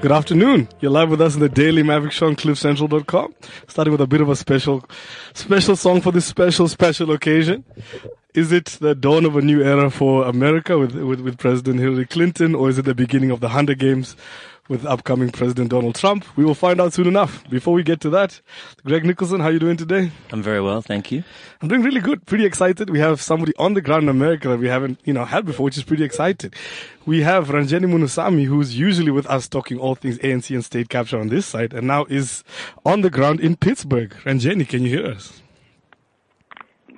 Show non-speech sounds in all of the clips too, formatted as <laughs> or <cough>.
Good afternoon. You're live with us in the Daily Maverick Show on CliffCentral.com. Starting with a bit of a special, special song for this special, special occasion. Is it the dawn of a new era for America with, with, with President Hillary Clinton, or is it the beginning of the Hunger Games with upcoming President Donald Trump? We will find out soon enough. Before we get to that, Greg Nicholson, how are you doing today? I'm very well, thank you. I'm doing really good. Pretty excited. We have somebody on the ground in America that we haven't, you know, had before, which is pretty exciting. We have Ranjeni Munusamy, who's usually with us talking all things ANC and state capture on this side, and now is on the ground in Pittsburgh. Ranjeni, can you hear us?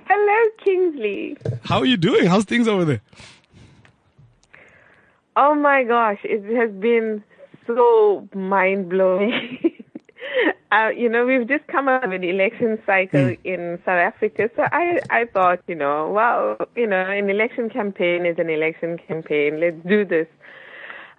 Hello, Kingsley. How are you doing? How's things over there? Oh my gosh, it has been so mind blowing. <laughs> uh, you know, we've just come out of an election cycle Hmm. in South Africa, so I I thought, you know, well, you know, an election campaign is an election campaign. Let's do this.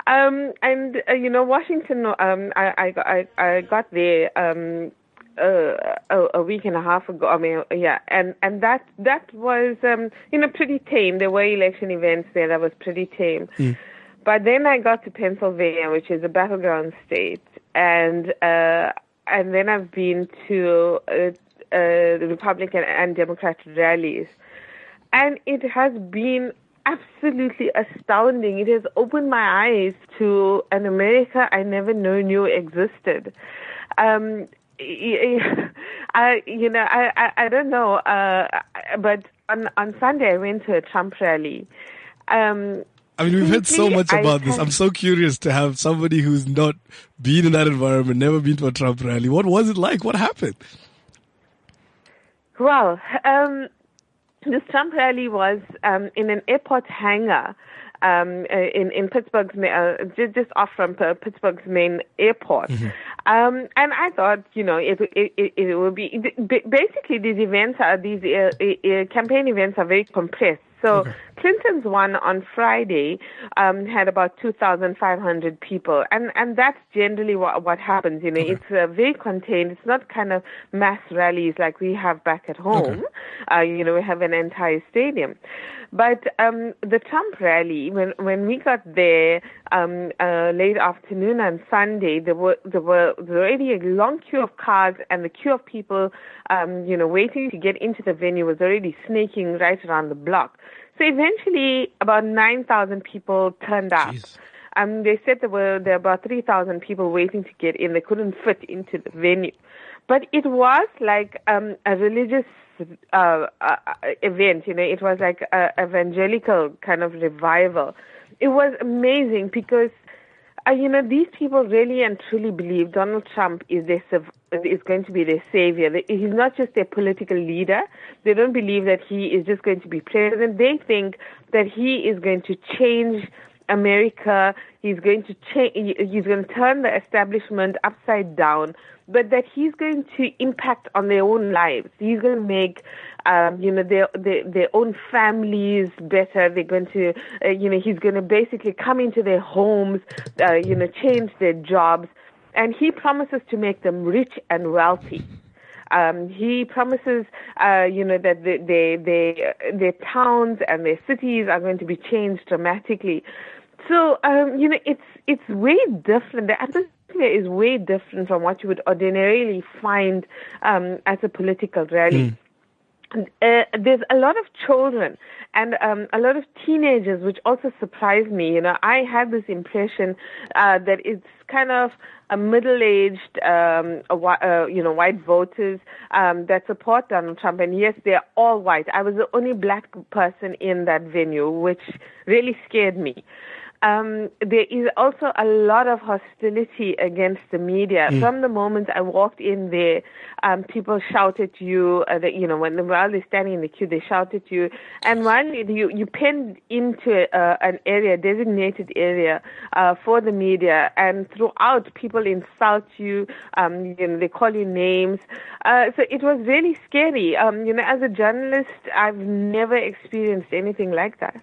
Um, and uh, you know, Washington. Um, I I I, I got there. Um, uh, a, a week and a half ago. I mean, yeah, and and that that was um, you know pretty tame. There were election events there that was pretty tame. But then I got to Pennsylvania, which is a battleground state, and uh, and then I've been to uh, uh, the Republican and Democrat rallies, and it has been absolutely astounding. It has opened my eyes to an America I never knew knew existed. Um, <laughs> I, you know, I, I, I don't know, uh, but on on Sunday I went to a Trump rally. Um, I mean, we've heard so much I about this. I'm so curious to have somebody who's not been in that environment, never been to a Trump rally. What was it like? What happened? Well, um, this Trump rally was um, in an airport hangar um, uh, in in Pittsburgh's uh, just, off from Pittsburgh's main airport, um, and I thought you know it it, it, it would be basically these events are these uh, uh, campaign events are very compressed. So Clinton's one on Friday um, had about 2,500 people, and and that's generally what what happens. You know, it's uh, very contained. It's not kind of mass rallies like we have back at home. Uh, you know, we have an entire stadium. But um, the Trump rally, when when we got there um, uh, late afternoon on Sunday, there were there were already a long queue of cars, and the queue of people, um, you know, waiting to get into the venue was already snaking right around the block. So eventually, about nine thousand people turned up. Um, they said there were there were about three thousand people waiting to get in. They couldn't fit into the venue, but it was like um, a religious uh, uh, event. You know, it was like a evangelical kind of revival. It was amazing because uh, you know, these people really and truly believe Donald Trump is their is going to be their savior. He's not just their political leader. They don't believe that he is just going to be president. They think that he is going to change America. He's going to change. He's going to turn the establishment upside down. But that he's going to impact on their own lives. He's going to make, um, you know, their, their their own families better. They're going to, uh, you know, he's going to basically come into their homes, uh, you know, change their jobs, and he promises to make them rich and wealthy. Um, he promises, uh, you know, that the, they, their towns and their cities are going to be changed dramatically. So, um, you know, it's it's way different. The atmosphere is way different from what you would ordinarily find um, at a political rally. Uh, there's a lot of children and um, a lot of teenagers, which also surprised me. You know, I had this impression uh, that it's kind of a middle-aged, um, a, uh, you know, white voters um, that support Donald Trump. And yes, they're all white. I was the only black person in that venue, which really scared me. Um, there is also a lot of hostility against the media. From the moment I walked in there, um, people shouted at you, uh, that, you know, when while they're standing in the queue, they shout at you. And while you, you pinned into uh, an area, designated area, uh, for the media, and throughout people insult you, um, you know, they call you names. Uh, so it was really scary. Um, you know, as a journalist, I've never experienced anything like that.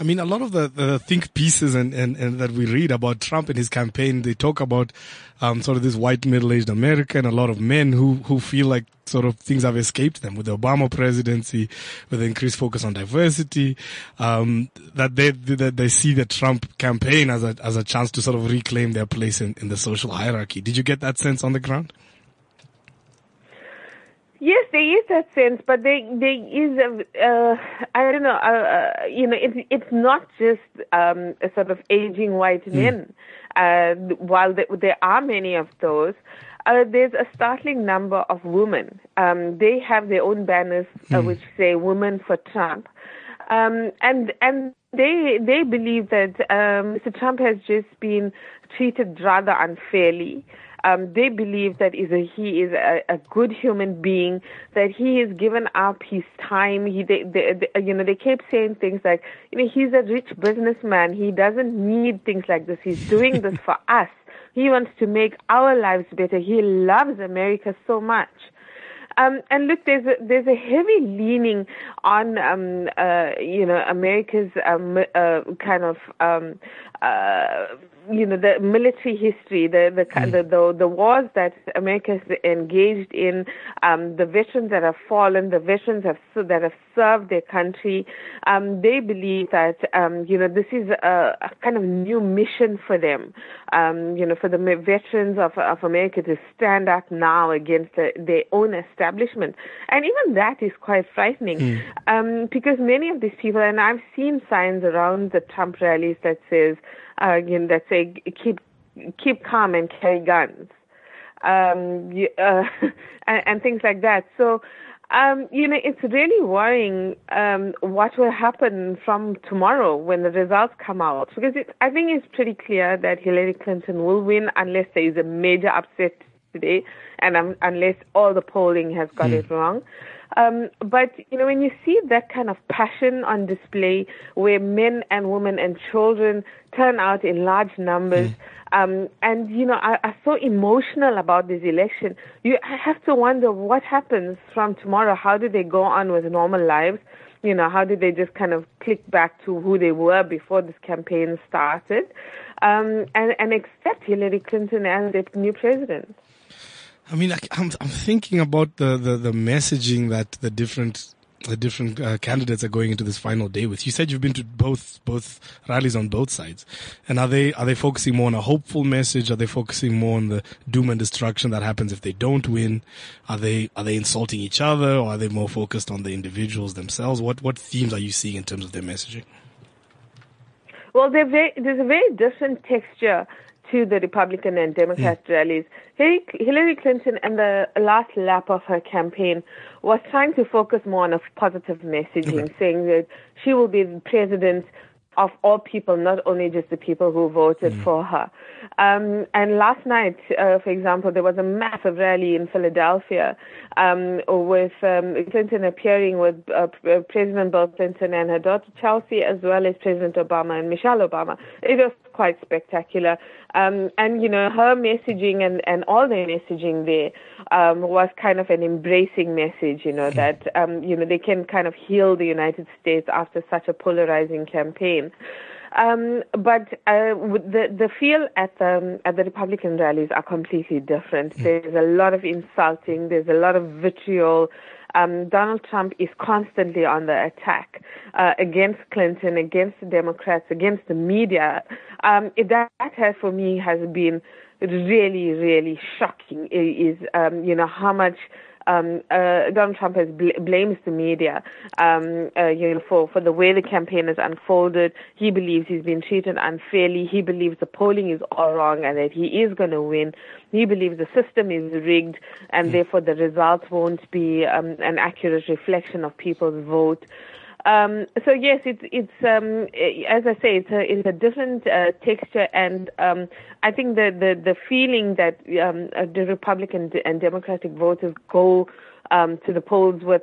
I mean, a lot of the, the think pieces and, and, and that we read about Trump and his campaign, they talk about um, sort of this white middle-aged America and a lot of men who, who feel like sort of things have escaped them with the Obama presidency, with the increased focus on diversity, um, that they, that they see the Trump campaign as a, as a chance to sort of reclaim their place in, in the social hierarchy. Did you get that sense on the ground? Yes, there is that sense, but there there is a uh, I don't know uh, uh, you know it's it's not just um, a sort of aging white mm. men. Uh, while there, there are many of those, uh, there's a startling number of women. Um, they have their own banners mm. which say "Women for Trump," um, and and they they believe that um, Mr. Trump has just been treated rather unfairly. Um, they believe that is a, he is a, a, good human being, that he has given up his time. He, they, they, they, you know, they kept saying things like, you know, he's a rich businessman. He doesn't need things like this. He's doing this <laughs> for us. He wants to make our lives better. He loves America so much. Um, and look, there's a, there's a heavy leaning on um, uh, you know America's um, uh, kind of um, uh, you know the military history, the the, mm. the the the wars that America has engaged in, um, the veterans that have fallen, the veterans have that have served their country. Um, they believe that um, you know this is a, a, kind of new mission for them. Um, you know, for the veterans of of America to stand up now against the, their own establishment, and even that is quite frightening mm. um, because many of these people, and I've seen signs around the Trump rallies that says uh, know, that say keep keep calm and carry guns, um, you, uh, <laughs> and, and, things like that. So, um, you know, it's really worrying um, what will happen from tomorrow when the results come out, because it, I think it's pretty clear that Hillary Clinton will win unless there is a major upset today, and um, unless all the polling has got mm. it wrong. Um, but you know, when you see that kind of passion on display, where men and women and children turn out in large numbers, mm. um, and you know, are, are, so emotional about this election, you have to wonder what happens from tomorrow. How do they go on with normal lives? You know, how did they just kind of click back to who they were before this campaign started, um, and, and accept Hillary Clinton as the new president? I mean, I, am I'm thinking about the, the, the messaging that the different the different uh, candidates are going into this final day with. You said you've been to both both rallies on both sides, and are they are they focusing more on a hopeful message? Are they focusing more on the doom and destruction that happens if they don't win? Are they are they insulting each other, or are they more focused on the individuals themselves? What what themes are you seeing in terms of their messaging? Well, very, there's a very different texture to the Republican and Democrat mm. rallies. Hillary Clinton, in the last lap of her campaign, was trying to focus more on a positive messaging, okay. saying that she will be the president of all people, not only just the people who voted mm. for her. Um, and last night, uh, for example, there was a massive rally in Philadelphia um, with um, Clinton appearing with uh, President Bill Clinton and her daughter Chelsea, as well as President Obama and Michelle Obama. It was quite spectacular. Um, and, you know, her messaging and, and all the messaging there um, was kind of an embracing message, you know, that, um, you know, they can kind of heal the United States after such a polarizing campaign. Um, but uh, the the feel at the at the Republican rallies are completely different. Mm. There's a lot of insulting. There's a lot of vitriol. Um, Donald Trump is constantly on the attack uh, against Clinton, against the Democrats, against the media. Um, that, that has, for me has been really, really shocking. Is um, you know how much um, uh, Donald Trump has bl- blames the media, um, uh, you know, for, for the way the campaign has unfolded. He believes he's been treated unfairly. He believes the polling is all wrong and that he is going to win. He believes the system is rigged and mm. therefore the results won't be um, an accurate reflection of people's vote. Um, so yes, it's it's um, as I say, it's a it's a different uh, texture, and um, I think the, the the feeling that um, uh, the Republican and Democratic voters go um, to the polls with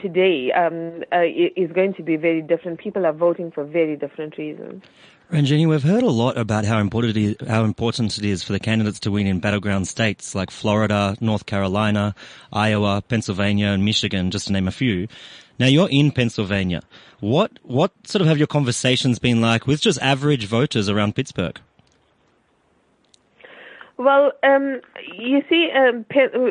today um, uh, is going to be very different. People are voting for very different reasons. Ranjeni, we've heard a lot about how important, is, how important it is for the candidates to win in battleground states like Florida, North Carolina, Iowa, Pennsylvania, and Michigan, just to name a few. Now you're in Pennsylvania. What what sort of have your conversations been like with just average voters around Pittsburgh? Well, um, you see, um,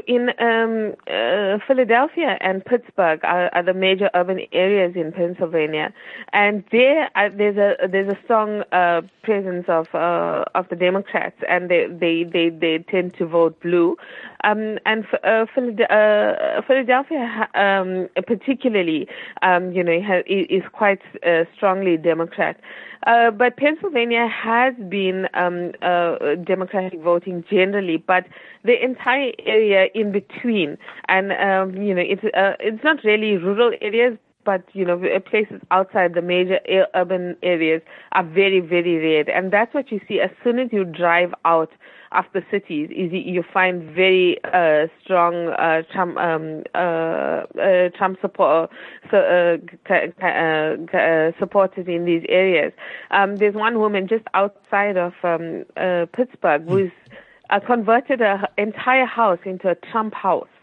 in um, uh, Philadelphia and Pittsburgh are, are, the major urban areas in Pennsylvania, and there uh, there's a there's a strong uh, presence of uh, of the Democrats, and they they they, they tend to vote blue. Um, and uh, uh, Philadelphia, um, particularly, um, you know, is quite strongly Democrat. Uh, but Pennsylvania has been um, uh, Democratic voting generally, but the entire area in between, and um, you know, it's uh, it's not really rural areas, but you know, places outside the major urban areas are very, very red, and that's what you see as soon as you drive out of the cities is you find very uh, strong uh, Trump um, uh, uh Trump support so, uh, uh, supporters in these areas. Um, there's one woman just outside of um, Pittsburgh who's converted her entire house into a Trump house. <laughs>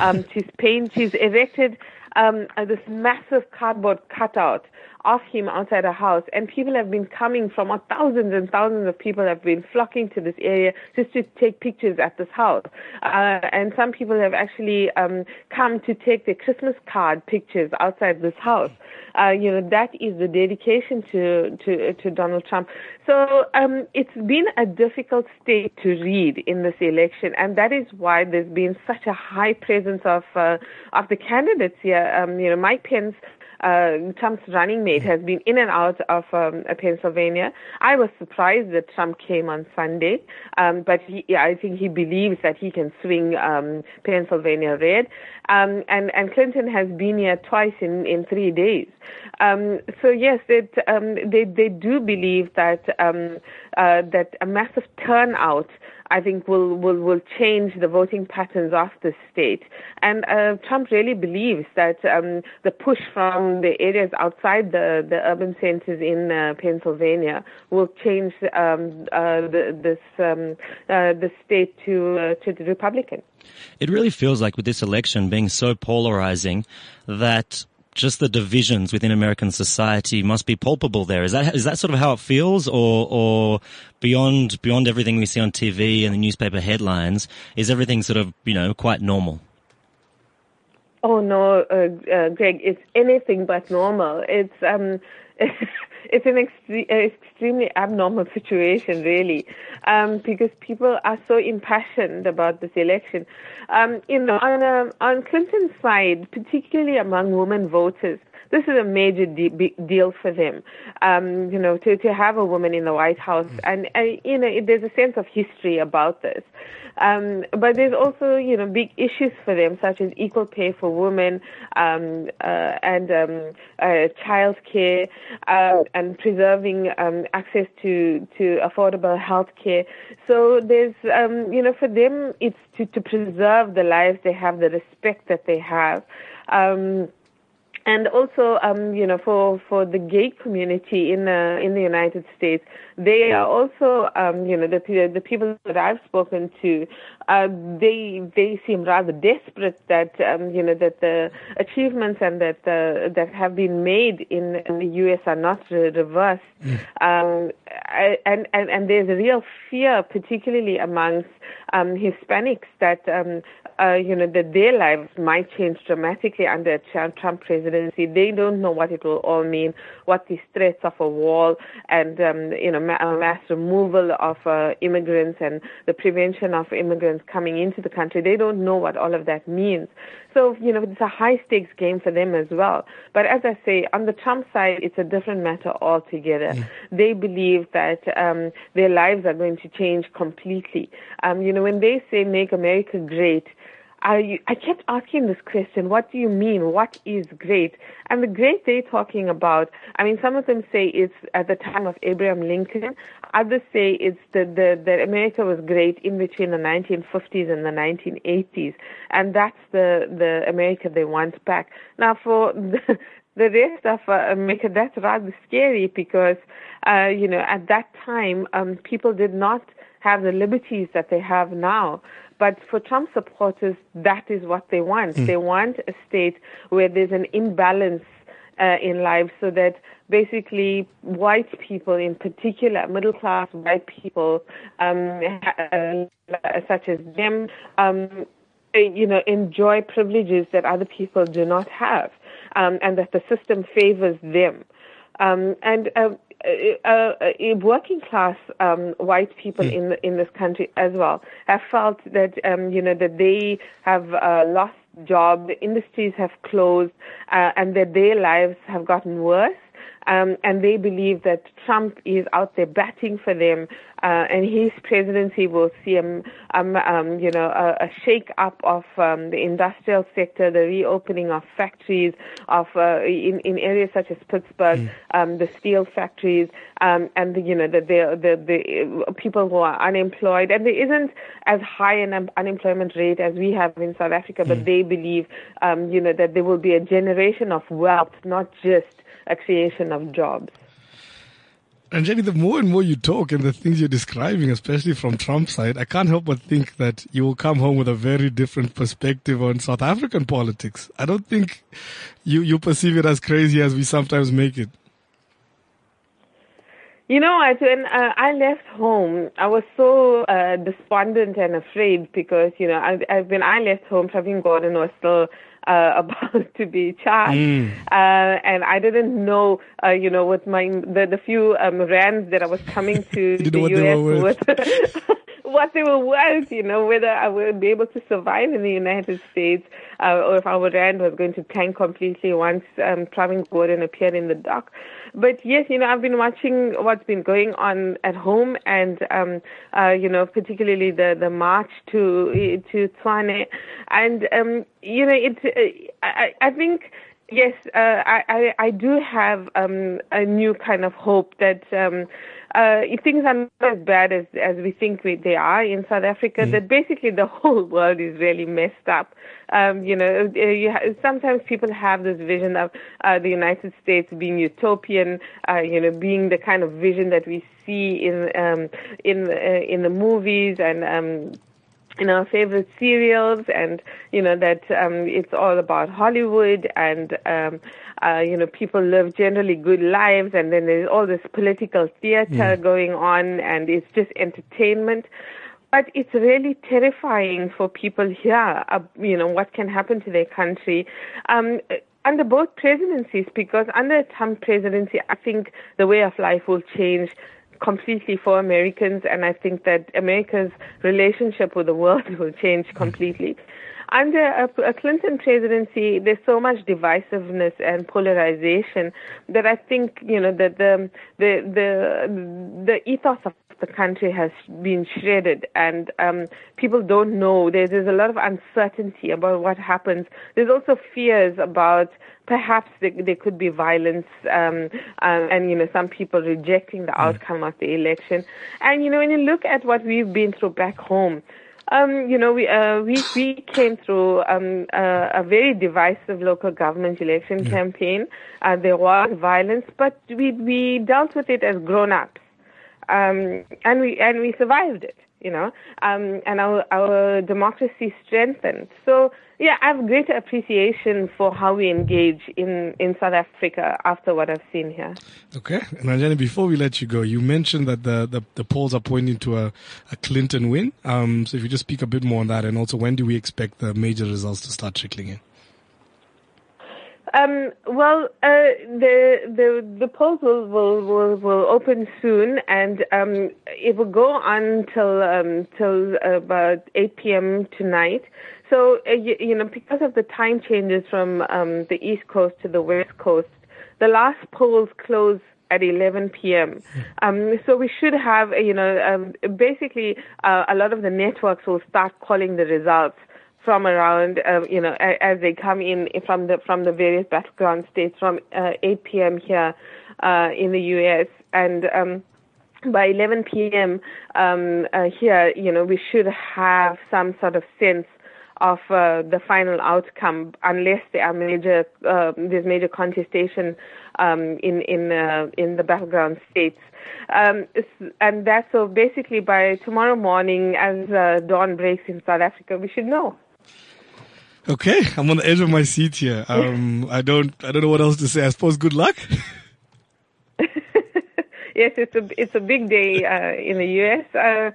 Um, she's painted, she's erected um, this massive cardboard cutout of him outside a house, and people have been coming from uh, thousands and thousands of people have been flocking to this area just to take pictures at this house. Uh, and some people have actually um, come to take their Christmas card pictures outside this house. Uh, you know that is the dedication to to to Donald Trump. So um, it's been a difficult state to read in this election, and that is why there's been such a high presence of uh, of the candidates here. Um, you know, Mike Pence uh, Trump's running mate has been in and out of um, Pennsylvania. I was surprised that Trump came on Sunday, um, but he, I think he believes that he can swing um, Pennsylvania red. Um, and and Clinton has been here twice in in three days. Um, so yes, it, um, they they do believe that um, uh, that a massive turnout I think will, will, will change the voting patterns of the state. And uh, Trump really believes that um, the push from the areas outside the, the urban centers in uh, Pennsylvania will change um, uh, the, this um, uh, the state to uh, to the Republican. It really feels like with this election being so polarizing that just the divisions within American society must be palpable there. Is that is that sort of how it feels, or or beyond beyond everything we see on TV and the newspaper headlines, is everything sort of you know quite normal? Oh no, uh, uh, Greg, it's anything but normal. It's um, <laughs> it's an extre- extremely abnormal situation, really, um, because people are so impassioned about this election. Um, you know, on, uh, on Clinton's side, particularly among women voters, this is a major de- deal for them. Um, you know, to, to have a woman in the White House, mm. and uh, you know, there's a sense of history about this. Um, but there's also, you know, big issues for them, such as equal pay for women um, uh, and um, uh, child care uh, and preserving um, access to, to affordable health care. So there's, um, you know, for them, it's to, to preserve the lives they have, the respect that they have. Um, and also, um, you know, for, for the gay community in the in the United States, they are also, um, you know, the the people that I've spoken to, uh, they they seem rather desperate that um, you know that the achievements and that uh, that have been made in, in the U.S. are not re- reversed, mm. um, and, and and there's a real fear, particularly amongst um, Hispanics, that um, uh, you know, that their lives might change dramatically under a Trump presidency. They don't know what it will all mean, what these threats of a wall and, um, you know, ma- mass removal of uh, immigrants and the prevention of immigrants coming into the country. They don't know what all of that means. So, you know, it's a high stakes game for them as well. But as I say, on the Trump side, it's a different matter altogether. Yeah. They believe that um, their lives are going to change completely. Um, you know, when they say make America great, I, I kept asking this question, what do you mean? What is great? And the great they're talking about, I mean, some of them say it's at the time of Abraham Lincoln. Others say it's the, the, that America was great in between the 1950s and the 1980s. And that's the, the America they want back. Now, for the, <laughs> the rest of uh, America, that's rather scary because, uh, you know, at that time, um, people did not have the liberties that they have now. But for Trump supporters, that is what they want. Mm. They want a state where there's an imbalance uh, in life so that basically white people in particular, middle class white people, um, uh, such as them, um, you know, enjoy privileges that other people do not have, um, and that the system favors them. Um, and uh, uh, uh, working class um, white people mm. in in this country as well have felt that um, you know that they have uh, lost jobs, the industries have closed, uh, and that their lives have gotten worse. Um, and they believe that Trump is out there batting for them, uh, and his presidency will see um, um, um you know, a, a shake up of um, the industrial sector, the reopening of factories, of uh, in in areas such as Pittsburgh, mm. um, the steel factories, um, and the, you know the, the the the people who are unemployed, and there isn't as high an un- unemployment rate as we have in South Africa, but mm. they believe, um, you know, that there will be a generation of wealth, not just a creation of jobs. And Jenny, the more and more you talk and the things you're describing, especially from Trump's side, I can't help but think that you will come home with a very different perspective on South African politics. I don't think you, you perceive it as crazy as we sometimes make it. You know, when uh, I left home, I was so uh, despondent and afraid because, you know, I, I, when I left home, Pravin Gordhan was still uh, <laughs> about to be charged, mm. uh, and I didn't know, uh, you know, with my the, the few um, rands that I was coming to <laughs> the U.S. with. <laughs> what they were worth, you know, whether I would be able to survive in the United States uh, or if our rand was going to tank completely once um, Pravin Gordhan appeared in the dock. But yes, you know, I've been watching what's been going on at home and, um, uh, you know, particularly the, the march to, to Tshwane. And, um, you know, it, uh, I, I think, yes, uh, I, I, I do have um, a new kind of hope that um, uh, things are not as bad as, as we think we, they are in South Africa, mm. that basically the <laughs> whole world is really messed up. Um, you know, uh, you ha- sometimes people have this vision of uh, the United States being utopian, uh, you know, being the kind of vision that we see in um, in uh, in the movies and um, in our favorite serials and you know that um it's all about hollywood and um uh you know people live generally good lives and then there's all this political theater mm. going on and it's just entertainment but it's really terrifying for people here uh, you know what can happen to their country um under both presidencies because under Trump presidency I think the way of life will change completely for Americans, and I think that America's relationship with the world <laughs> will change completely. Under a, a, Clinton presidency, there's so much divisiveness and polarization that I think you know that the the the the ethos of the country has been shredded and um, people don't know. There's, there's a lot of uncertainty about what happens. There's also fears about perhaps there, there could be violence um, um, and, you know, some people rejecting the hmm. outcome of the election. And, you know, when you look at what we've been through back home, um, you know, we uh, we we came through um, uh, a very divisive local government election yeah. campaign. Uh, there was violence, but we we dealt with it as grown-ups um, and we and we survived it, you know, um, and our our democracy strengthened. So yeah, I have greater appreciation for how we engage in in South Africa after what I've seen here. Okay, and Anjani, before we let you go, you mentioned that the the, the polls are pointing to a, a Clinton win. Um, so if you just speak a bit more on that, and also when do we expect the major results to start trickling in? Um, well, uh, the the the polls will, will will will open soon, and um, it will go on till um, till about 8 p.m. tonight. So uh, you, you, know, because of the time changes from um, the East Coast to the West Coast, the last polls close at 11 p.m. Um, so we should have, you know, um, basically uh, a lot of the networks will start calling the results from around, uh, you know, as they come in from the from the various battleground states from uh, 8 p.m. here uh, in the U.S. and um, by 11 p.m. Um, uh, here, you know, we should have some sort of sense of uh, the final outcome, unless there are major uh, there's major contestation um, in in uh, in the battleground states. Um, and that's so basically by tomorrow morning, as uh, dawn breaks in South Africa, we should know. Okay, I'm on the edge of my seat here. <laughs> Um, I don't, I don't know what else to say. I suppose good luck. <laughs> yes, it's a it's a big day uh, in the U.S. Uh,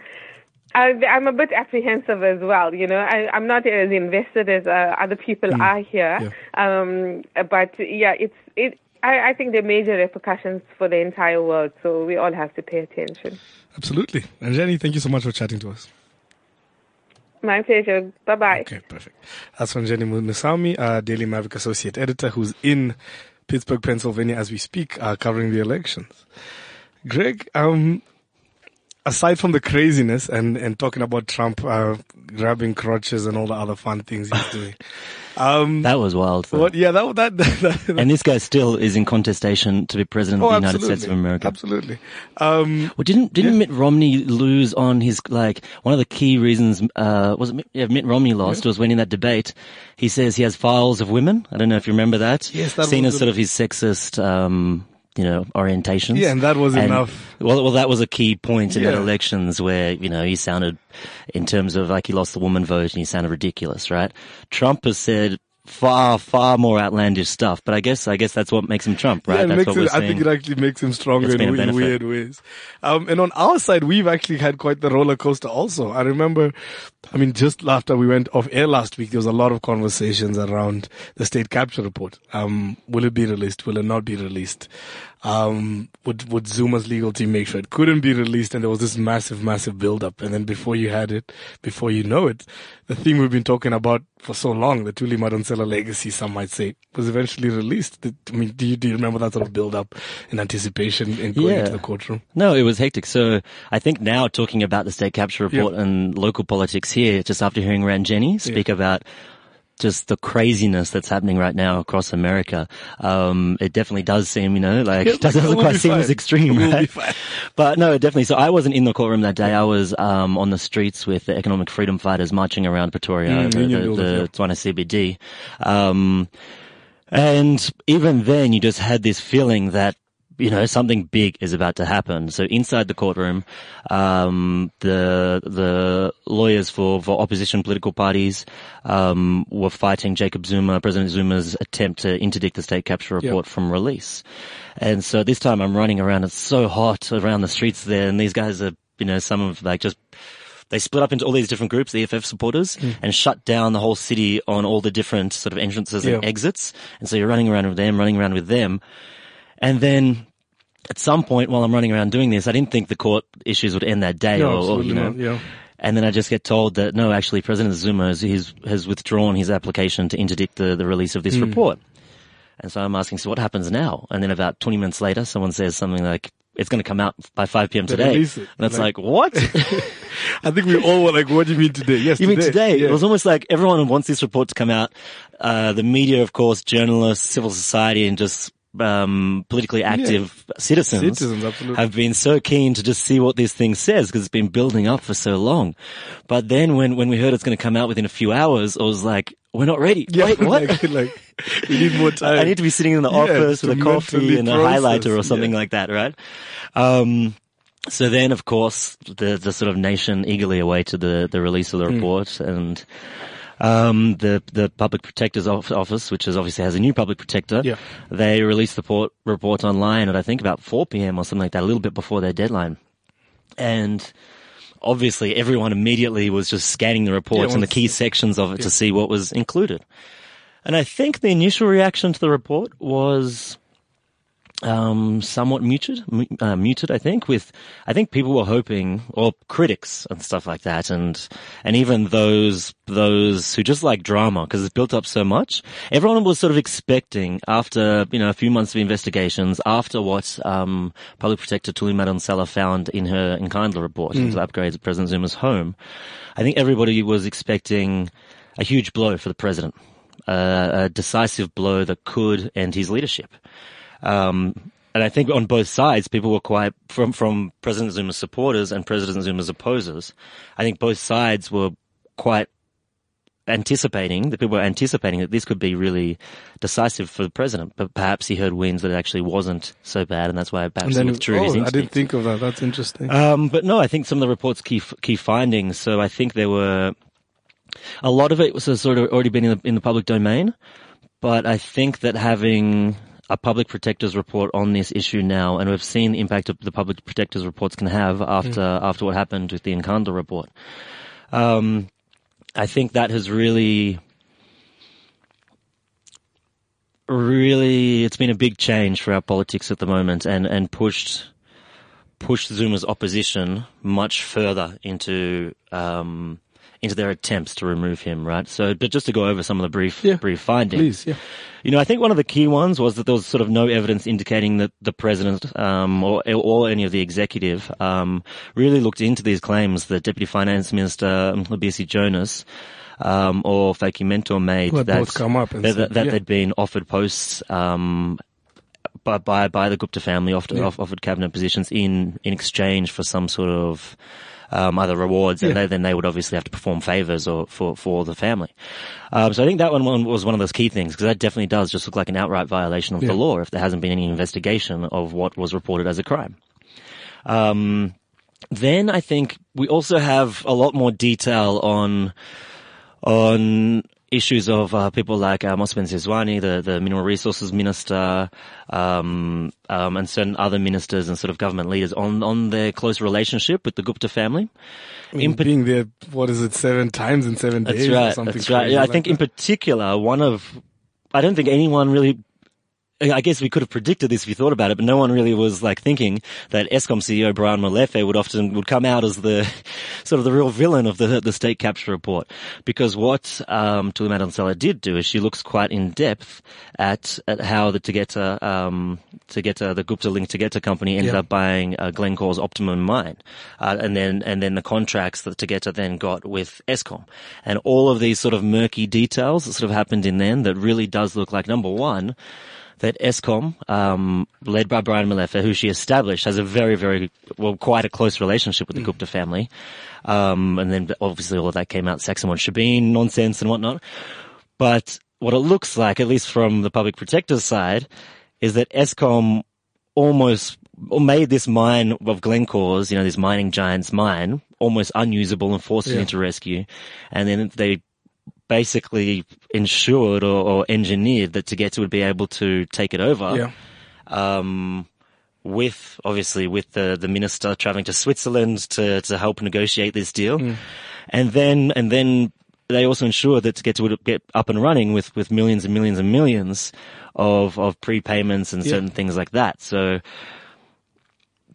I, I'm a bit apprehensive as well. You know, I, I'm not as invested as uh, other people are here. Um, but yeah, it's it. I, I think there are major repercussions for the entire world, so we all have to pay attention. Absolutely. And Jenny, thank you so much for chatting to us. My pleasure. Bye bye. Okay, perfect. That's from Jenny Munusamy, uh, Daily Maverick Associate Editor, who's in Pittsburgh, Pennsylvania as we speak, uh, covering the elections. Greg, um, aside from the craziness and, and talking about Trump, uh, grabbing crotches and all the other fun things he's <laughs> doing. Um, That was wild. though. what, yeah, that, that, that, that And this guy still is in contestation to be president of oh, the United absolutely. States of America. Absolutely. Um, Well, didn't didn't Mitt Romney lose on his like one of the key reasons? Uh, was it Mitt, yeah, Mitt Romney lost was when in that debate he says he has files of women. I don't know if you remember that. Yes, that seen was as the- sort of his sexist, um, you know, orientations. Yeah, and that was enough. Well, well, that was a key point in Yeah. that elections where you know he sounded, in terms of like he lost the woman vote and he sounded ridiculous, right? Trump has said far far more outlandish stuff, but I guess I guess that's what makes him Trump, right? Yeah, that's what we're I think it actually makes him stronger in, in weird ways. Um, and on our side, we've actually had quite the roller coaster also. I remember, I mean, just after we went off air last week, there was a lot of conversations around the state capture report. Um, will it be released? Will it not be released? Um, would, would Zuma's legal team make sure it couldn't be released? And there was this massive, massive buildup. And then before you had it, before you know it, the thing we've been talking about for so long, the Thuli Madonsela legacy, some might say, was eventually released. I mean, do you, do you remember that sort of build up in anticipation in going Yeah. into the courtroom? No, it was hectic. So I think now talking about the state capture report and local politics here, just after hearing Ranjeni speak about just the craziness that's happening right now across America, um, it definitely does seem, you know, like Yeah, <laughs> it doesn't we'll quite seem fine. as extreme, right? <laughs> But no, definitely. So I wasn't in the courtroom that day. I was um, on the streets with the economic freedom fighters marching around Pretoria, Mm, the, the, the. Tshwane CBD. Um, and even then, you just had this feeling that, you know, something big is about to happen. So inside the courtroom, um, the, the lawyers for, for opposition political parties, um, were fighting Jacob Zuma, President Zuma's attempt to interdict the state capture report from release. And so this time I'm running around. It's so hot around the streets there. And these guys are, you know, some of like just they split up into all these different groups, the EFF supporters, and shut down the whole city on all the different sort of entrances and exits. And so you're running around with them, running around with them. And then at some point while I'm running around doing this, I didn't think the court issues would end that day No, or, you know. not. Yeah. And then I just get told that no, actually President Zuma has, he's, has withdrawn his application to interdict the, the release of this Hmm. report. And so I'm asking, so what happens now? And then about 20 minutes later, someone says something like, it's going to come out by 5 p.m. Today. it. And it's Like- like, what? <laughs> I think we all were like, what do you mean today? Yes, You mean today? Yeah. It was almost like everyone wants this report to come out. Uh, the media, of course, journalists, civil society, and just um, politically active citizens, Citizens, absolutely. have been so keen to just see what this thing says because it's been building up for so long. But then when, when we heard it's going to come out within a few hours, I was like, we're not ready. yeah, Wait, <laughs> what? like, like, we need more <laughs> time. I need to be sitting in the Yeah, office with a coffee and a highlighter or something yeah. like that, right? Um, so then, of course, the the sort of nation eagerly awaited the the release of the Hmm. report, and um, the the public protector's office, which is obviously has a new public protector, Yeah. they released the report, report online at I think about 4 p.m. or something like that, a little bit before their deadline, and. Obviously, everyone immediately was just scanning the reports and the key sections of it to see what was included. And I think the initial reaction to the report was um, somewhat muted, uh, muted. I think with, I think people were hoping, or critics and stuff like that, and and even those those who just like drama because it's built up so much. Everyone was sort of expecting after you know a few months of investigations, after what um, Public Protector Thuli Madonsela found in her Nkandla report into upgrades of President Zuma's home. I think everybody was expecting a huge blow for the president, uh, a decisive blow that could end his leadership. Um, and I think on both sides, people were quite from from President Zuma's supporters and President Zuma's opposers. I think both sides were quite anticipating that people were anticipating that this could be really decisive for the president, but perhaps he heard winds that it actually wasn't so bad, and that's why perhaps he withdrew oh, his I didn't think of that. That's interesting. Um, but no, I think some of the report's key key findings. So I think there were a lot of it was sort of already been in the, in the public domain, but I think that having a public protector's report on this issue now, and we've seen the impact of the public protector's reports can have after after what happened with the Nkandla report. Um, I think that has really, really, it's been a big change for our politics at the moment, and and pushed pushed Zuma's opposition much further into um, into their attempts to remove him. Right. So, but just to go over some of the brief Yeah, brief findings. Please, yeah. You know, I think one of the key ones was that there was sort of no evidence indicating that the president um, or or any of the executive um, really looked into these claims that Deputy Finance Minister Mcebisi Jonas um, or Vytjie Mentor made that, both come up and that, that yeah. they'd been offered posts um, by, by by the Gupta family, offered, Yeah. offered cabinet positions in in exchange for some sort of um, other rewards, and Yeah. they, then they would obviously have to perform favors or for for the family. Um, so I think that one, one was one of those key things because that definitely does just look like an outright violation of Yeah. the law if there hasn't been any investigation of what was reported as a crime. Um, then I think we also have a lot more detail on on issues of uh, people like uh, Mosebenzi Zwane, the, the mineral resources minister, um, um, and certain other ministers and sort of government leaders on, on their close relationship with the Gupta family. I mean, being there, what is it, seven times in seven That's days or right. something That's right. Yeah, I like think in particular, one of, I don't think anyone really, I guess we could have predicted this if you thought about it, but no one really was like thinking that Eskom CEO Brian Molefe would often, would come out as the, <laughs> sort of the real villain of the, the state capture report. Because what, um, Thuli Madonsela did do is she looks quite in depth at, at how the Tegeta, um, Tegeta, the Gupta link Tegeta company ended Yeah. up buying uh, Glencore's Optimum mine, uh, and then and then the contracts that Tegeta then got with Eskom, and all of these sort of murky details that sort of happened in then that really does look like number one. That Eskom, um, led by Brian Molefe, who she established, has a very, very, well, quite a close relationship with the Gupta family. Um, and then obviously all of that came out, Saxonwold shebeen nonsense and whatnot. But what it looks like, at least from the public protector's side, is that Eskom almost made this mine of Glencore's, you know, this mining giant's mine, almost unusable and forced it Yeah. into rescue. And then they basically ensured or, or engineered that Tegeta would be able to take it over Yeah. um, with obviously with the the minister traveling to Switzerland to to help negotiate this deal, and then and then they also ensured that get to get up and running with with millions and millions and millions of of prepayments and Yeah. certain things like that. So.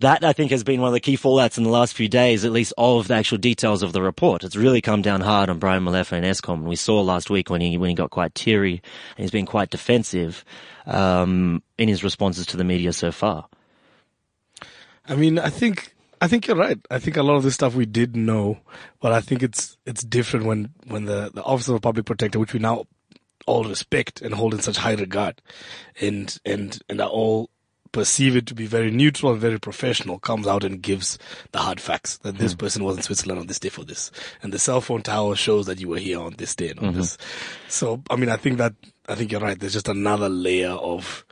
That I think has been one of the key fallouts in the last few days, at least of the actual details of the report. It's really come down hard on Brian Molefe and Eskom. We saw last week when he when he got quite teary and he's been quite defensive um, in his responses to the media so far. I mean, I think I think you're right. I think a lot of this stuff we did know, but I think it's it's different when when the the office of a public protector, which we now all respect and hold in such high regard, and and and are all perceive it to be very neutral and very professional, comes out and gives the hard facts that this person was in Switzerland on this day for this, and the cell phone tower shows that you were here on this day and on this. So, I mean, I think that I think you're right. There's just another layer of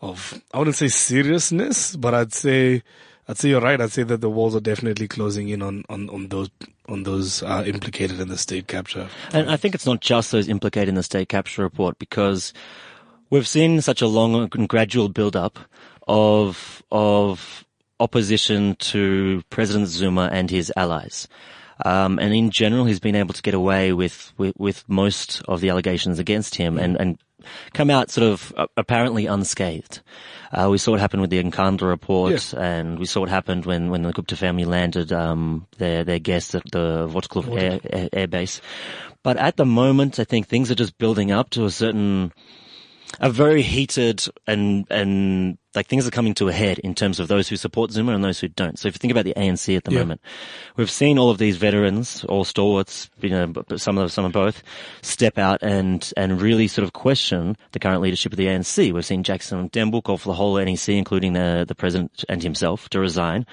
of I wouldn't say seriousness, but I'd say I'd say you're right. I'd say that the walls are definitely closing in on on, on those on those uh, implicated in the state capture. And I think it's not just those implicated in the state capture report because we've seen such a long and gradual build-up of of opposition to President Zuma and his allies. Um, and in general, he's been able to get away with, with, with most of the allegations against him and, and come out sort of uh, apparently unscathed. Uh, we saw what happened with the Nkandla report and we saw what happened when, when the Gupta family landed, um, their, their guests at the Waterkloof air, air, air base. But at the moment, I think things are just building up to a certain, a very heated and, and like things are coming to a head in terms of those who support Zuma and those who don't. So if you think about the ANC at the Yeah. moment, we've seen all of these veterans, all stalwarts, you know, some of some of both, step out and and really sort of question the current leadership of the ANC. We've seen Jackson Mthembu call for the whole NEC, including the the president and himself, to resign.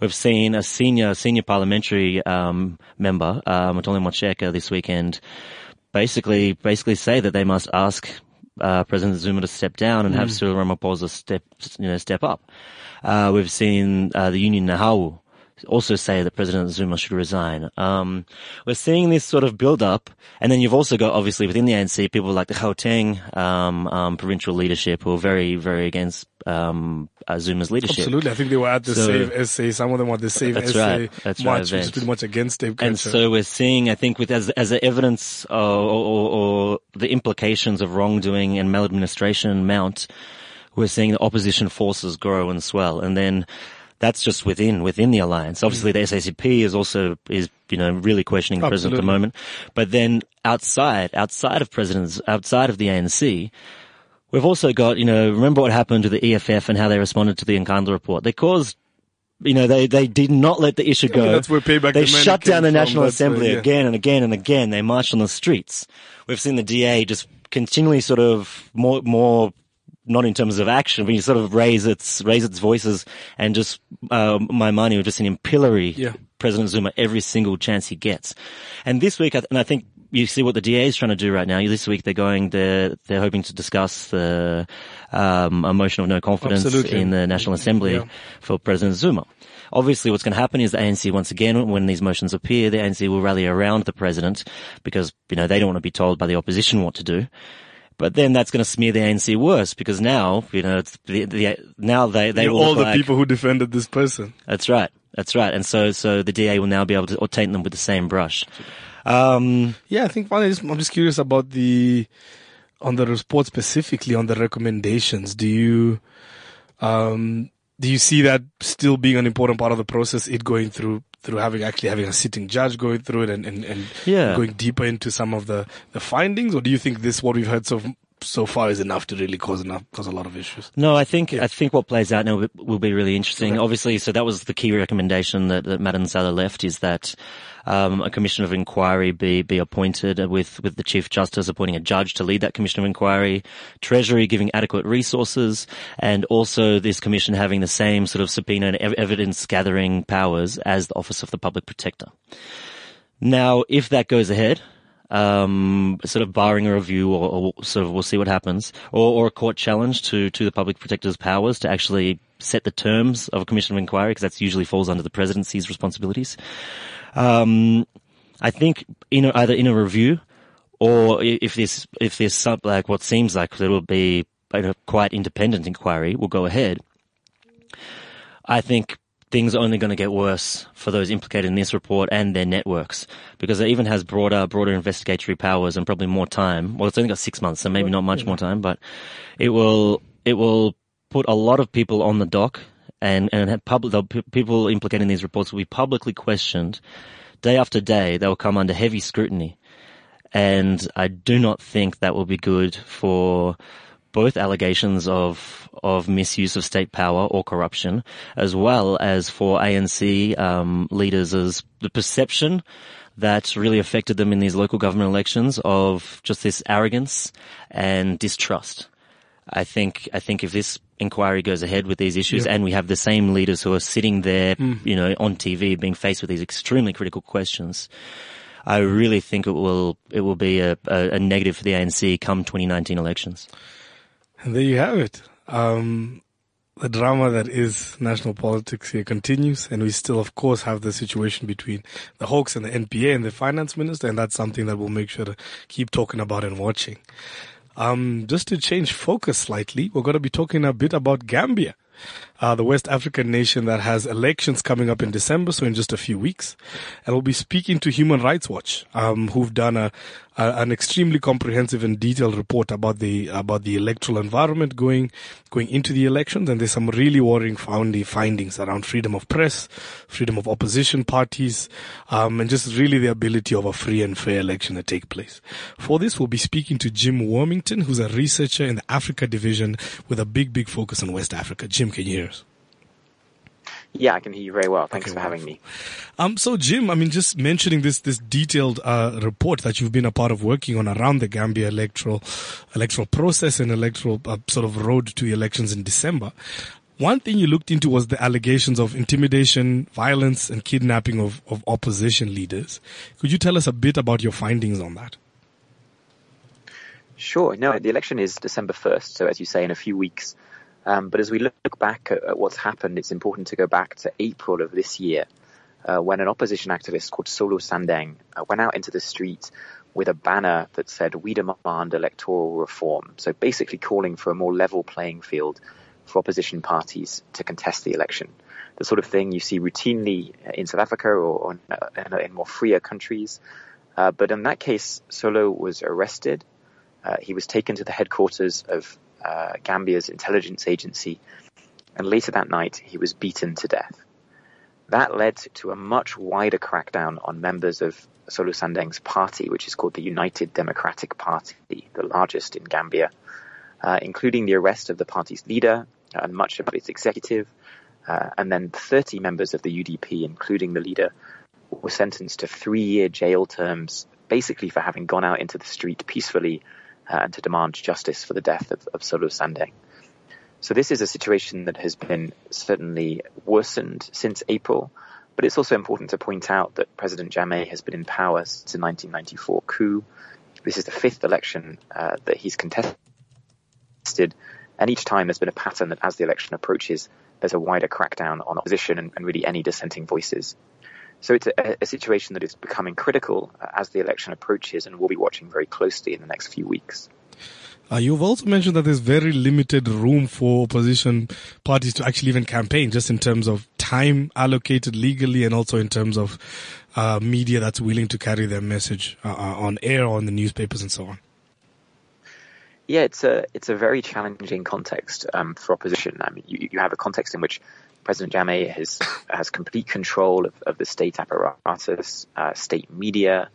We've seen a senior senior parliamentary um, member, uh, Mathole Motshekga, this weekend, basically basically say that they must ask uh, President Zuma to step down and have Cyril Ramaphosa step you know step up. Uh, we've seen uh, the Union Nehawu also say that President Zuma should resign. Um, we're seeing this sort of build up, and then you've also got obviously within the ANC people like the Gauteng um, um, provincial leadership who are very very against um, uh, Zuma's leadership. Absolutely. I think they were at the So- Save SA. Some of them were at the Save That's SA right. That's right, march, which is pretty much against state And so we're seeing, I think, with as as the evidence or, or, or the implications of wrongdoing and maladministration mount, we're seeing the opposition forces grow and swell, and then that's just within within the alliance. Obviously, mm. the SACP is also is you know really questioning the president at the moment, but then outside outside of presidents outside of the ANC. We've also got, you know, remember what happened to the EFF and how they responded to the Nkandla report. They caused you know, they, they did not let the issue go. that's where Payback They the shut down the from. National That's where- Assembly yeah. again and again and again. They marched on the streets. We've seen the DA just continually sort of more, more, not in terms of action, but you sort of raise its, raise its voices and just, um, my money, we've just him pillory Yeah. President Zuma every single chance he gets. And this week, and I think you see what the DA is trying to do right now. This week they're going, they're, they're hoping to discuss the, um, a motion of no confidence Absolutely. in the National Assembly Yeah. for President Zuma. Obviously, what's going to happen is the ANC, once again, when these motions appear, the ANC will rally around the president because, you know, they don't want to be told by the opposition what to do. But then that's going to smear the ANC worse because now, you know, it's the, the, now they, they You know, will all the like- people who defended this person. That's right. That's right. And so, so the DA will now be able to or taint them with the same brush. Um, Yeah, I think finally, I'm just curious about the on the report specifically on the recommendations. Do you um, do you see that still being an important part of the process? It going through through having actually having a sitting judge going through it and and, and Yeah. going deeper into some of the the findings, or do you think this what we've heard so so far is enough to really cause enough cause a lot of issues? No, I think I think what plays out now will- be really interesting. Obviously, so that was the key recommendation that, that Madonsela left is that um, a commission of inquiry be be appointed with with the chief justice appointing a judge to lead that commission of inquiry, Treasury giving adequate resources, and also this commission having the same sort of subpoena and ev- evidence gathering powers as the Office of the Public Protector. Now, if that goes ahead, um, sort of barring a review or, or sort of we'll see what happens, or, or a court challenge to, to the public protector's powers to actually set the terms of a commission of inquiry, because that usually falls under the presidency's responsibilities. Um, I think in a, either in a review or if this, if this sub, like what seems like there will be a quite independent inquiry will go ahead. I think things are only going to get worse for those implicated in this report and their networks because it even has broader, broader investigatory powers and probably more time. Well, it's only got six months, so maybe not much more time, but it will, it will put a lot of people on the dock and, and public, people implicated in these reports will be publicly questioned day after day. They will come under heavy scrutiny. And I do not think that will be good for both allegations of of misuse of state power or corruption, as well as for ANC um, leaders as the perception that really affected them in these local government elections of just this arrogance and distrust. I think I think if this inquiry goes ahead with these issues and we have the same leaders who are sitting there, you know, on TV being faced with these extremely critical questions, I really think it will it will be a, a, a negative for the ANC come 2019 elections. There you have it. Um, the drama that is national politics here continues, and we still, of course, have the situation between the Hawks and the NPA and the finance minister, and that's something that we'll make sure to keep talking about and watching. Um, just to change focus slightly, we're going to be talking a bit about Gambia. Uh, the West African nation that has elections coming up in December, so in just a few weeks. And we'll be speaking to Human Rights Watch, um, who've done a, a, an extremely comprehensive and detailed report about the about the electoral environment going going into the elections. And there's some really worrying findings around freedom of press, freedom of opposition parties, um, and just really the ability of a free and fair election to take place. For this, we'll be speaking to Jim Wormington, who's a researcher in the Africa division with a big, big focus on West Africa. Jim, can you hear us? Yeah, I can hear you very well. Thanks okay, for having me. Um, so Jim, I mean, just mentioning this this detailed uh, report that you've been a part of working on around the Gambia electoral electoral process and electoral uh, sort of road to elections in December. One thing you looked into was the allegations of intimidation, violence, and kidnapping of, of opposition leaders. Could you tell us a bit about your findings on that? Sure. No, the election is December 1st, so as you say, in a few weeks. Um, but as we look back at, at, what's happened, it's important to go back to April of this year, uh, when an opposition activist called Solo Sandeng uh, went out into the street with a banner that said, "We demand electoral reform." So basically, calling for a more level playing field for opposition parties to contest the election. The sort of thing you see routinely in South Africa or, in, in, more freer countries. Uh, but in that case, Solo was arrested. Uh, he was taken to the headquarters of uh, Gambia's intelligence agency, and later that night he was beaten to death. That led to a much wider crackdown on members of Solo Sandeng's party, which is called the United Democratic Party, the largest in Gambia, uh, including the arrest of the party's leader and much of its executive, uh, and then 30 members of the UDP, including the leader, were sentenced to three-year jail terms, basically for having gone out into the street peacefully uh, and to demand justice for the death of, of Solo Sandeng. So this is a situation that has been certainly worsened since April, but it's also important to point out that President Jammeh has been in power since the 1994 coup. This is the fifth election uh, that he's contested, and each time there's been a pattern that as the election approaches, there's a wider crackdown on opposition and, and really any dissenting voices. So it's a, a, situation that is becoming critical as the election approaches, and we'll be watching very closely in the next few weeks. Uh, you've also mentioned that there's very limited room for opposition parties to actually even campaign, just in terms of time allocated legally and also in terms of uh, media that's willing to carry their message uh, uh on air or on the newspapers and so on. Yeah, it's a it's a very challenging context um, for opposition. I mean, you, you have a context in which President Jammeh has has complete control of, of the state apparatus, uh, state media,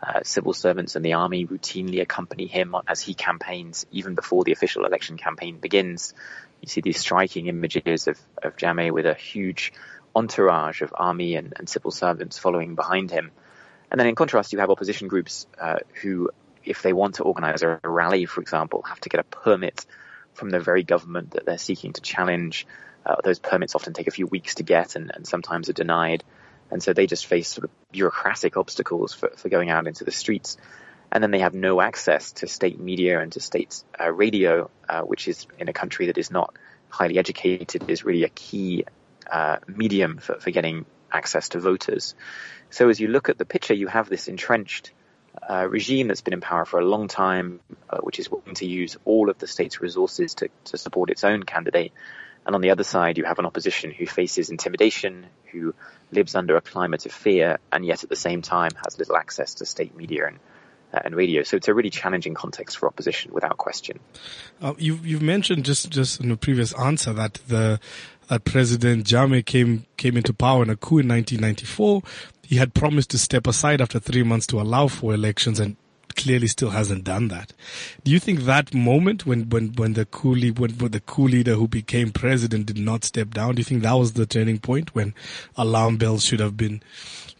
uh, civil servants and the army routinely accompany him as he campaigns, even before the official election campaign begins. You see these striking images of, of Jammeh with a huge entourage of army and, and civil servants following behind him. And then in contrast, you have opposition groups uh, who, if they want to organize a rally, for example, have to get a permit from the very government that they're seeking to challenge. Uh, those permits often take a few weeks to get and, and, sometimes are denied. And so they just face sort of bureaucratic obstacles for, for going out into the streets. And then they have no access to state media and to state uh, radio, uh, which is in a country that is not highly educated, is really a key uh, medium for, for getting access to voters. So as you look at the picture, you have this entrenched uh, regime that's been in power for a long time, uh, which is willing to use all of the state's resources to, to support its own candidate, and on the other side, you have an opposition who faces intimidation, who lives under a climate of fear, and yet at the same time has little access to state media and uh, and radio. So it's a really challenging context for opposition, without question. Uh, you've you've mentioned just just in a previous answer that the that President Jammeh came came into power in a coup in 1994. He had promised to step aside after three months to allow for elections, and clearly still hasn't done that. Do you think that moment when, when, when the coup, when, when the coup leader who became president did not step down, do you think that was the turning point when alarm bells should have been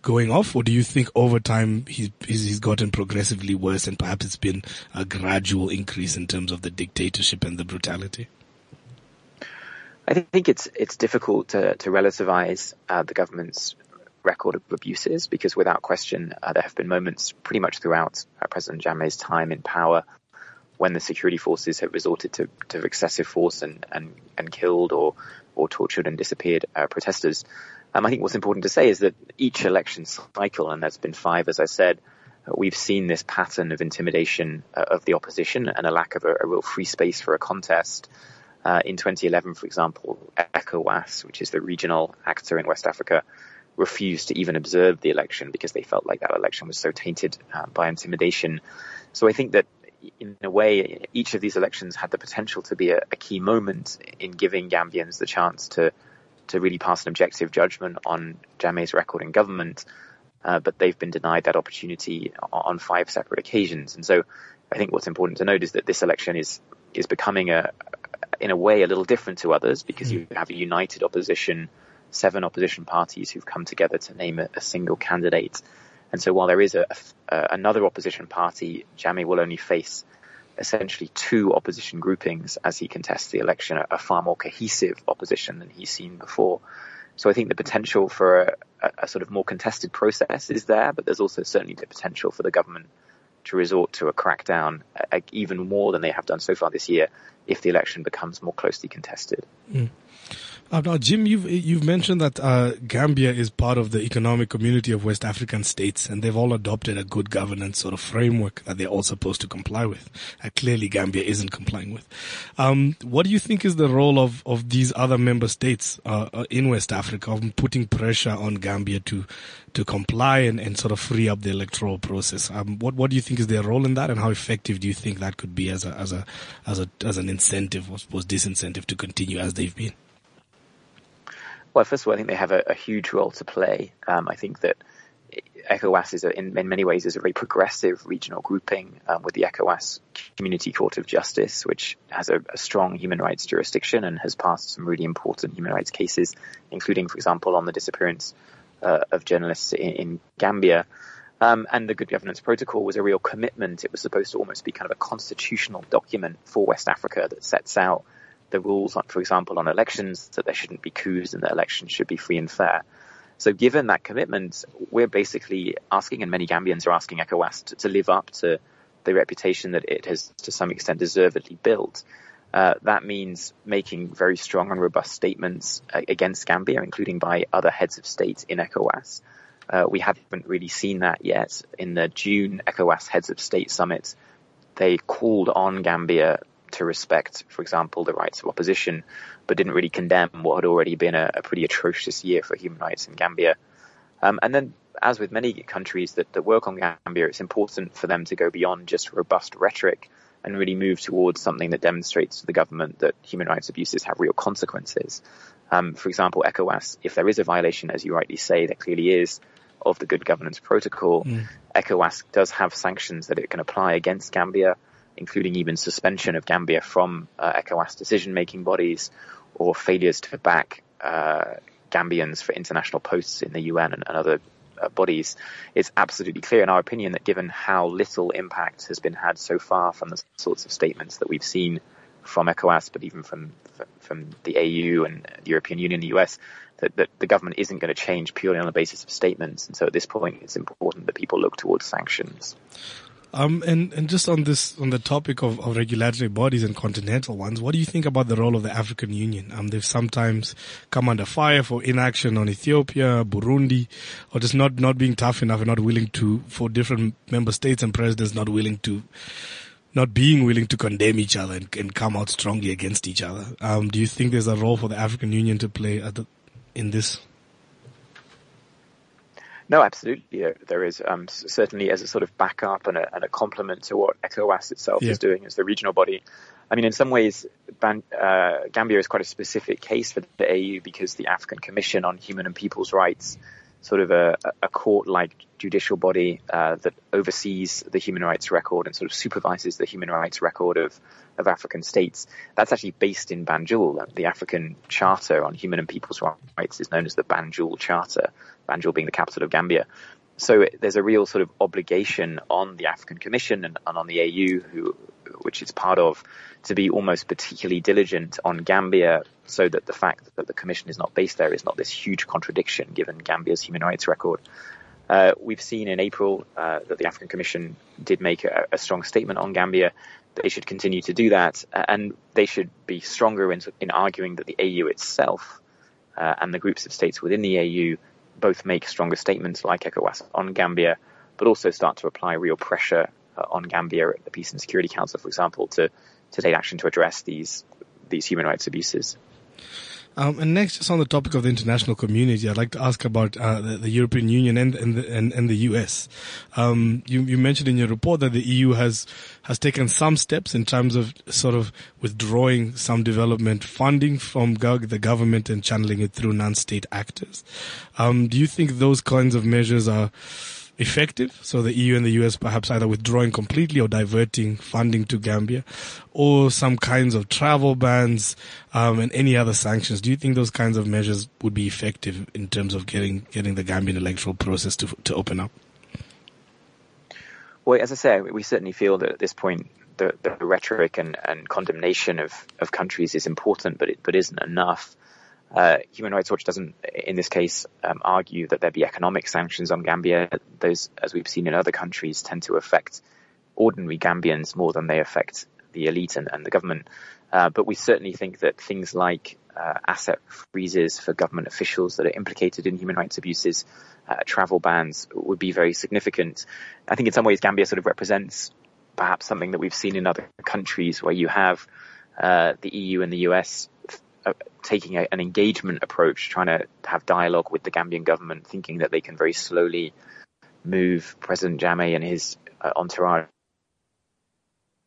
going off? Or do you think over time he's, he's gotten progressively worse and perhaps it's been a gradual increase in terms of the dictatorship and the brutality? I think it's it's difficult to, to relativize uh, the government's record of abuses because without question, uh, there have been moments pretty much throughout uh, President Jammeh's time in power when the security forces have resorted to, to excessive force and, and, and killed or, or tortured and disappeared uh, protesters. Um, I think what's important to say is that each election cycle, and there's been five, as I said, uh, we've seen this pattern of intimidation uh, of the opposition and a lack of a, a real free space for a contest. Uh, in 2011, for example, ECOWAS, which is the regional actor in West Africa, refused to even observe the election because they felt like that election was so tainted uh, by intimidation. So I think that in a way, each of these elections had the potential to be a, a key moment in giving Gambians the chance to to really pass an objective judgment on Jammeh's record in government. Uh, but they've been denied that opportunity on five separate occasions. And so I think what's important to note is that this election is is becoming a in a way a little different to others because you have a united opposition, seven opposition parties who've come together to name a, a single candidate. And so while there is a, a, another opposition party, Jammeh will only face essentially two opposition groupings as he contests the election, a, a far more cohesive opposition than he's seen before. So I think the potential for a, a, sort of more contested process is there, but there's also certainly the potential for the government to resort to a crackdown uh, even more than they have done so far this year if the election becomes more closely contested. Mm. Uh, now, Jim, you've you've mentioned that uh, Gambia is part of the economic community of West African states, and they've all adopted a good governance sort of framework that they're all supposed to comply with. Uh, clearly, Gambia isn't complying with. Um, what do you think is the role of of these other member states uh, uh, in West Africa of putting pressure on Gambia to to comply and, and sort of free up the electoral process? Um, what what do you think is their role in that, and how effective do you think that could be as a as a as a as an incentive, or suppose disincentive, to continue as they've been? Well, first of all, I think they have a, a huge role to play. Um, I think that ECOWAS is, a, in, in, many ways, is a very progressive regional grouping um, with the ECOWAS Community Court of Justice, which has a, a, strong human rights jurisdiction and has passed some really important human rights cases, including, for example, on the disappearance uh, of journalists in, in Gambia. Um, and the Good Governance Protocol was a real commitment. It was supposed to almost be kind of a constitutional document for West Africa that sets out the rules, for example, on elections, that there shouldn't be coups and that elections should be free and fair. So given that commitment, we're basically asking, and many Gambians are asking ECOWAS to, to live up to the reputation that it has to some extent deservedly built. Uh, that means making very strong and robust statements uh, against Gambia, including by other heads of state in ECOWAS. Uh, we haven't really seen that yet. In the June ECOWAS heads of state summit, they called on Gambia to respect, for example, the rights of opposition, but didn't really condemn what had already been a, a pretty atrocious year for human rights in Gambia. Um, and then, as with many countries that, that work on Gambia, it's important for them to go beyond just robust rhetoric and really move towards something that demonstrates to the government that human rights abuses have real consequences. Um, for example, ECOWAS, if there is a violation, as you rightly say, there clearly is, of the good governance protocol, mm. ECOWAS does have sanctions that it can apply against Gambia including even suspension of Gambia from uh, ECOWAS decision-making bodies or failures to back uh, Gambians for international posts in the UN and, and other uh, bodies, it's absolutely clear in our opinion that given how little impact has been had so far from the sorts of statements that we've seen from ECOWAS, but even from from the AU and the European Union, the US, that, that the government isn't going to change purely on the basis of statements. And so at this point, it's important that people look towards sanctions. Um, and, and just on this, on the topic of, of regulatory bodies and continental ones, what do you think about the role of the African Union? Um, they've sometimes come under fire for inaction on Ethiopia, Burundi, or just not, not being tough enough and not willing to, for different member states and presidents not willing to, not being willing to condemn each other and, and come out strongly against each other. Um, do you think there's a role for the African Union to play the, in this? No, absolutely. There is um, certainly as a sort of backup and a, and a complement to what ECOWAS itself yeah. is doing as the regional body. I mean, in some ways, Ban- uh, Gambia is quite a specific case for the AU because the African Commission on Human and People's Rights, sort of a, a court-like judicial body uh, that oversees the human rights record and sort of supervises the human rights record of, of African states. That's actually based in Banjul. The African Charter on Human and People's Rights is known as the Banjul Charter. Banjul being the capital of Gambia. So there's a real sort of obligation on the African Commission and, and on the AU, who, which it's part of, to be almost particularly diligent on Gambia, so that the fact that the Commission is not based there is not this huge contradiction given Gambia's human rights record. Uh, we've seen in April uh, that the African Commission did make a, a, strong statement on Gambia. They should continue to do that, and they should be stronger in, in arguing that the AU itself uh, and the groups of states within the AU both make stronger statements like ECOWAS on Gambia, but also start to apply real pressure uh, on Gambia at the Peace and Security Council, for example, to, to take action to address these these human rights abuses. Um, and next, just on the topic of the international community, I'd like to ask about uh, the, the, European Union and and the, and, and the US. Um, you, you, mentioned in your report that the EU has has taken some steps in terms of sort of withdrawing some development funding from the government and channeling it through non-state actors. Um, do you think those kinds of measures are effective. So the EU and the US perhaps either withdrawing completely or diverting funding to Gambia, or some kinds of travel bans um, and any other sanctions. Do you think those kinds of measures would be effective in terms of getting getting the Gambian electoral process to to open up? Well, as I say, we certainly feel that at this point the, the rhetoric and, and condemnation of, of countries is important, but it but isn't enough. Uh, Human Rights Watch doesn't, in this case, um, argue that there be economic sanctions on Gambia. Those, as we've seen in other countries, tend to affect ordinary Gambians more than they affect the elite and, and the government. Uh, but we certainly think that things like uh, asset freezes for government officials that are implicated in human rights abuses, uh, travel bans would be very significant. I think in some ways Gambia sort of represents perhaps something that we've seen in other countries where you have uh, the EU and the US uh, taking a, an engagement approach, trying to have dialogue with the Gambian government, thinking that they can very slowly move President Jammeh and his uh, entourage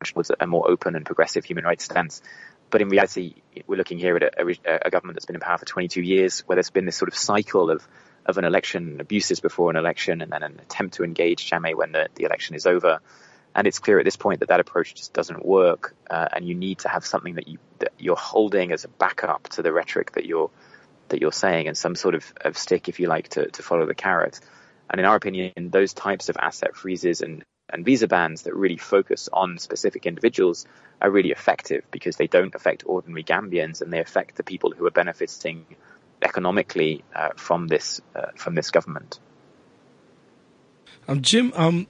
towards a more open and progressive human rights stance. But in reality, we're looking here at a, a, a, government that's been in power for 22 years, where there's been this sort of cycle of, of an election, abuses before an election, and then an attempt to engage Jammeh when the, the election is over. And it's clear at this point that that approach just doesn't work, uh, and you need to have something that you that you're holding as a backup to the rhetoric that you're that you're saying, and some sort of, of stick, if you like, to, to follow the carrot. And in our opinion, those types of asset freezes and, and visa bans that really focus on specific individuals are really effective because they don't affect ordinary Gambians and they affect the people who are benefiting economically uh, from this uh, from this government. Um, Jim, um,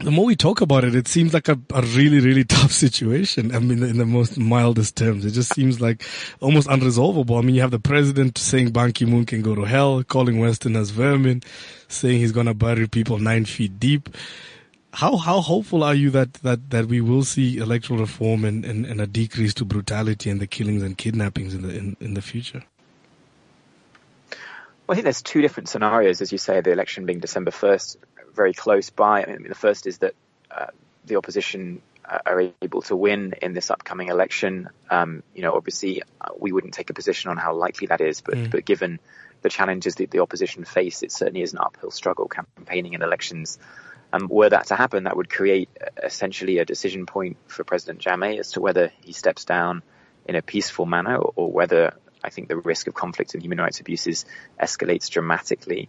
the more we talk about it, it seems like a, a really, really <laughs> tough situation. I mean, in the most mildest terms, it just seems like almost unresolvable. I mean, you have the president saying Ban Ki-moon can go to hell, calling Westerners vermin, saying he's going to bury people nine feet deep. How, how hopeful are you that, that, that we will see electoral reform and, and, and a decrease to brutality and the killings and kidnappings in the, in, in the future? Well, I think there's two different scenarios, as you say, the election being December 1st very close by. I mean, the first is that uh, the opposition uh, are able to win in this upcoming election. Um, you know, obviously, uh, we wouldn't take a position on how likely that is, but mm. but given the challenges that the opposition face, it certainly is an uphill struggle campaigning in elections. Um, were that to happen, that would create uh, essentially a decision point for President Jammeh as to whether he steps down in a peaceful manner or, or whether I think the risk of conflict and human rights abuses escalates dramatically.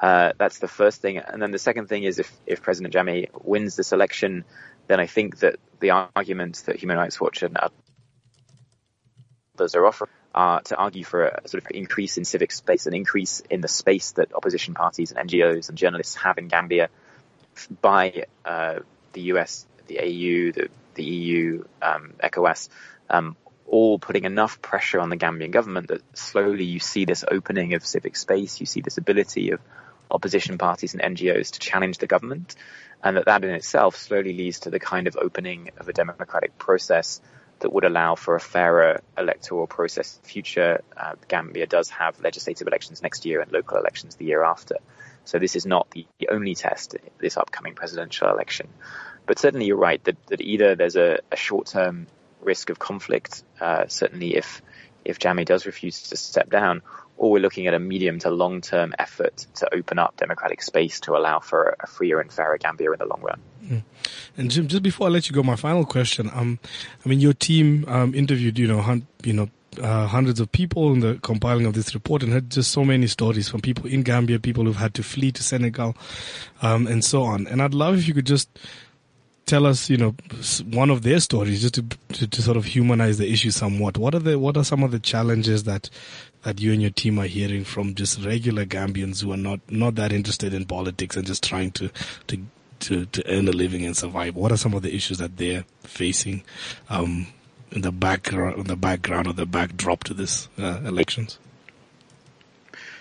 Uh, that's the first thing. And then the second thing is if, if President Jammeh wins this election, then I think that the arguments that Human Rights Watch and others are offering are to argue for a sort of increase in civic space, an increase in the space that opposition parties and NGOs and journalists have in Gambia by uh, the US, the AU, the, the EU, um, ECOWAS, um, all putting enough pressure on the Gambian government that slowly you see this opening of civic space, you see this ability of opposition parties and NGOs to challenge the government, and that that in itself slowly leads to the kind of opening of a democratic process that would allow for a fairer electoral process future. Uh, Gambia does have legislative elections next year and local elections the year after. So this is not the only test, this upcoming presidential election. But certainly you're right that, that either there's a, a short-term risk of conflict, uh, certainly if, if Jammeh does refuse to step down, or we're looking at a medium to long term effort to open up democratic space to allow for a freer and fairer Gambia in the long run. Mm. And Jim, just before I let you go, my final question. Um, I mean, your team um, interviewed, you know, hun- you know, uh, hundreds of people in the compiling of this report and heard just so many stories from people in Gambia, people who've had to flee to Senegal, um, and so on. And I'd love if you could just tell us, you know, one of their stories, just to, to, to sort of humanize the issue somewhat. What are the what are some of the challenges that that you and your team are hearing from just regular Gambians who are not not that interested in politics and just trying to to to, to earn a living and survive? What are some of the issues that they're facing um, in the background, the background or the backdrop to this uh, elections?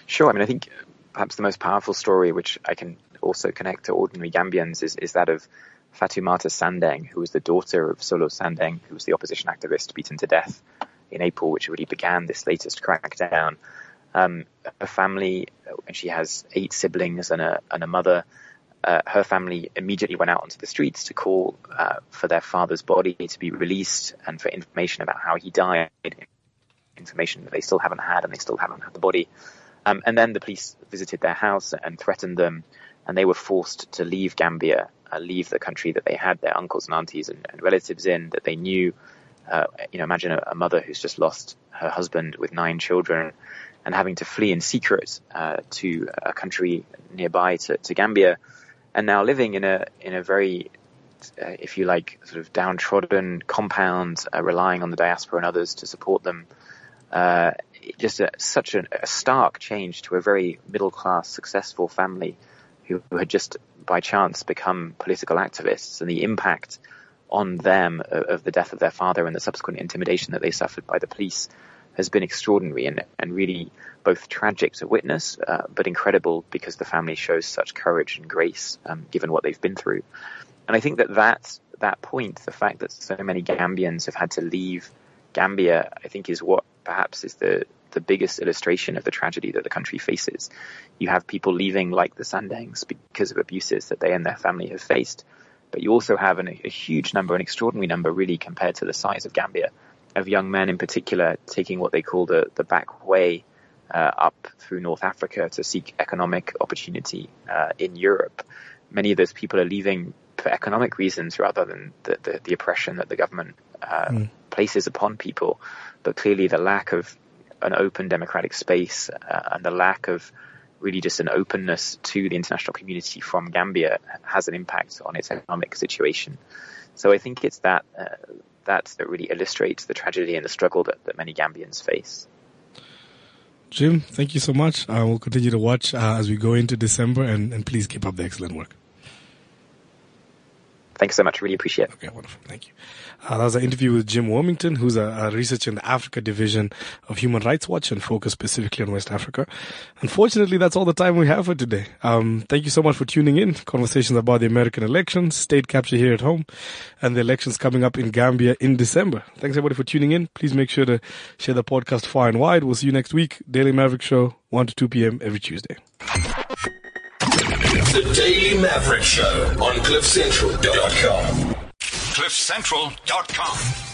Sure. I mean, I think perhaps the most powerful story, which I can also connect to ordinary Gambians, is, is that of Fatoumata Sandeng, who was the daughter of Solo Sandeng, who was the opposition activist beaten to death in April, which really began this latest crackdown. Um, her family, and she has eight siblings and a, and a mother. Uh, her family immediately went out onto the streets to call uh, for their father's body to be released and for information about how he died. Information that they still haven't had, and they still haven't had the body. Um, and then the police visited their house and threatened them, and they were forced to leave Gambia, uh, leave the country that they had their uncles and aunties and, and relatives in, that they knew. Uh, you know, imagine a, a, mother who's just lost her husband with nine children and having to flee in secret uh, to a country nearby to, to, Gambia, and now living in a in a very, uh, if you like, sort of downtrodden compound, uh, relying on the diaspora and others to support them. Uh, just a, such a, stark change to a very middle class, successful family who, who, had just by chance become political activists, and the impact on them of, of the death of their father and the subsequent intimidation that they suffered by the police has been extraordinary and, and really both tragic to witness, uh, but incredible because the family shows such courage and grace um, given what they've been through. And I think that that, that point, the fact that so many Gambians have had to leave Gambia, I think is what perhaps is the, the biggest illustration of the tragedy that the country faces. You have people leaving like the Sandengs because of abuses that they and their family have faced. But you also have an, a huge number, an extraordinary number really compared to the size of Gambia, of young men in particular taking what they call the, the back way uh, up through North Africa to seek economic opportunity uh, in Europe. Many of those people are leaving for economic reasons rather than the, the, the oppression that the government uh, mm. Places upon people. But clearly, the lack of an open democratic space uh, and the lack of really just an openness to the international community from Gambia has an impact on its economic situation. So I think it's that uh, that that really illustrates the tragedy and the struggle that, that many Gambians face. Jim, thank you so much. I will continue to watch uh, as we go into December, and, and please keep up the excellent work. Thanks so much. Really appreciate it. Okay, wonderful. Thank you. Uh, that was an interview with Jim Wormington, who's a, a, researcher in the Africa division of Human Rights Watch and focused specifically on West Africa. Unfortunately, that's all the time we have for today. Um, thank you so much for tuning in. Conversations about the American elections, state capture here at home, and the elections coming up in Gambia in December. Thanks everybody for tuning in. Please make sure to share the podcast far and wide. We'll see you next week. Daily Maverick Show, 1 to 2 p.m. every Tuesday. The Daily Maverick Show on CliffCentral.com. CliffCentral.com.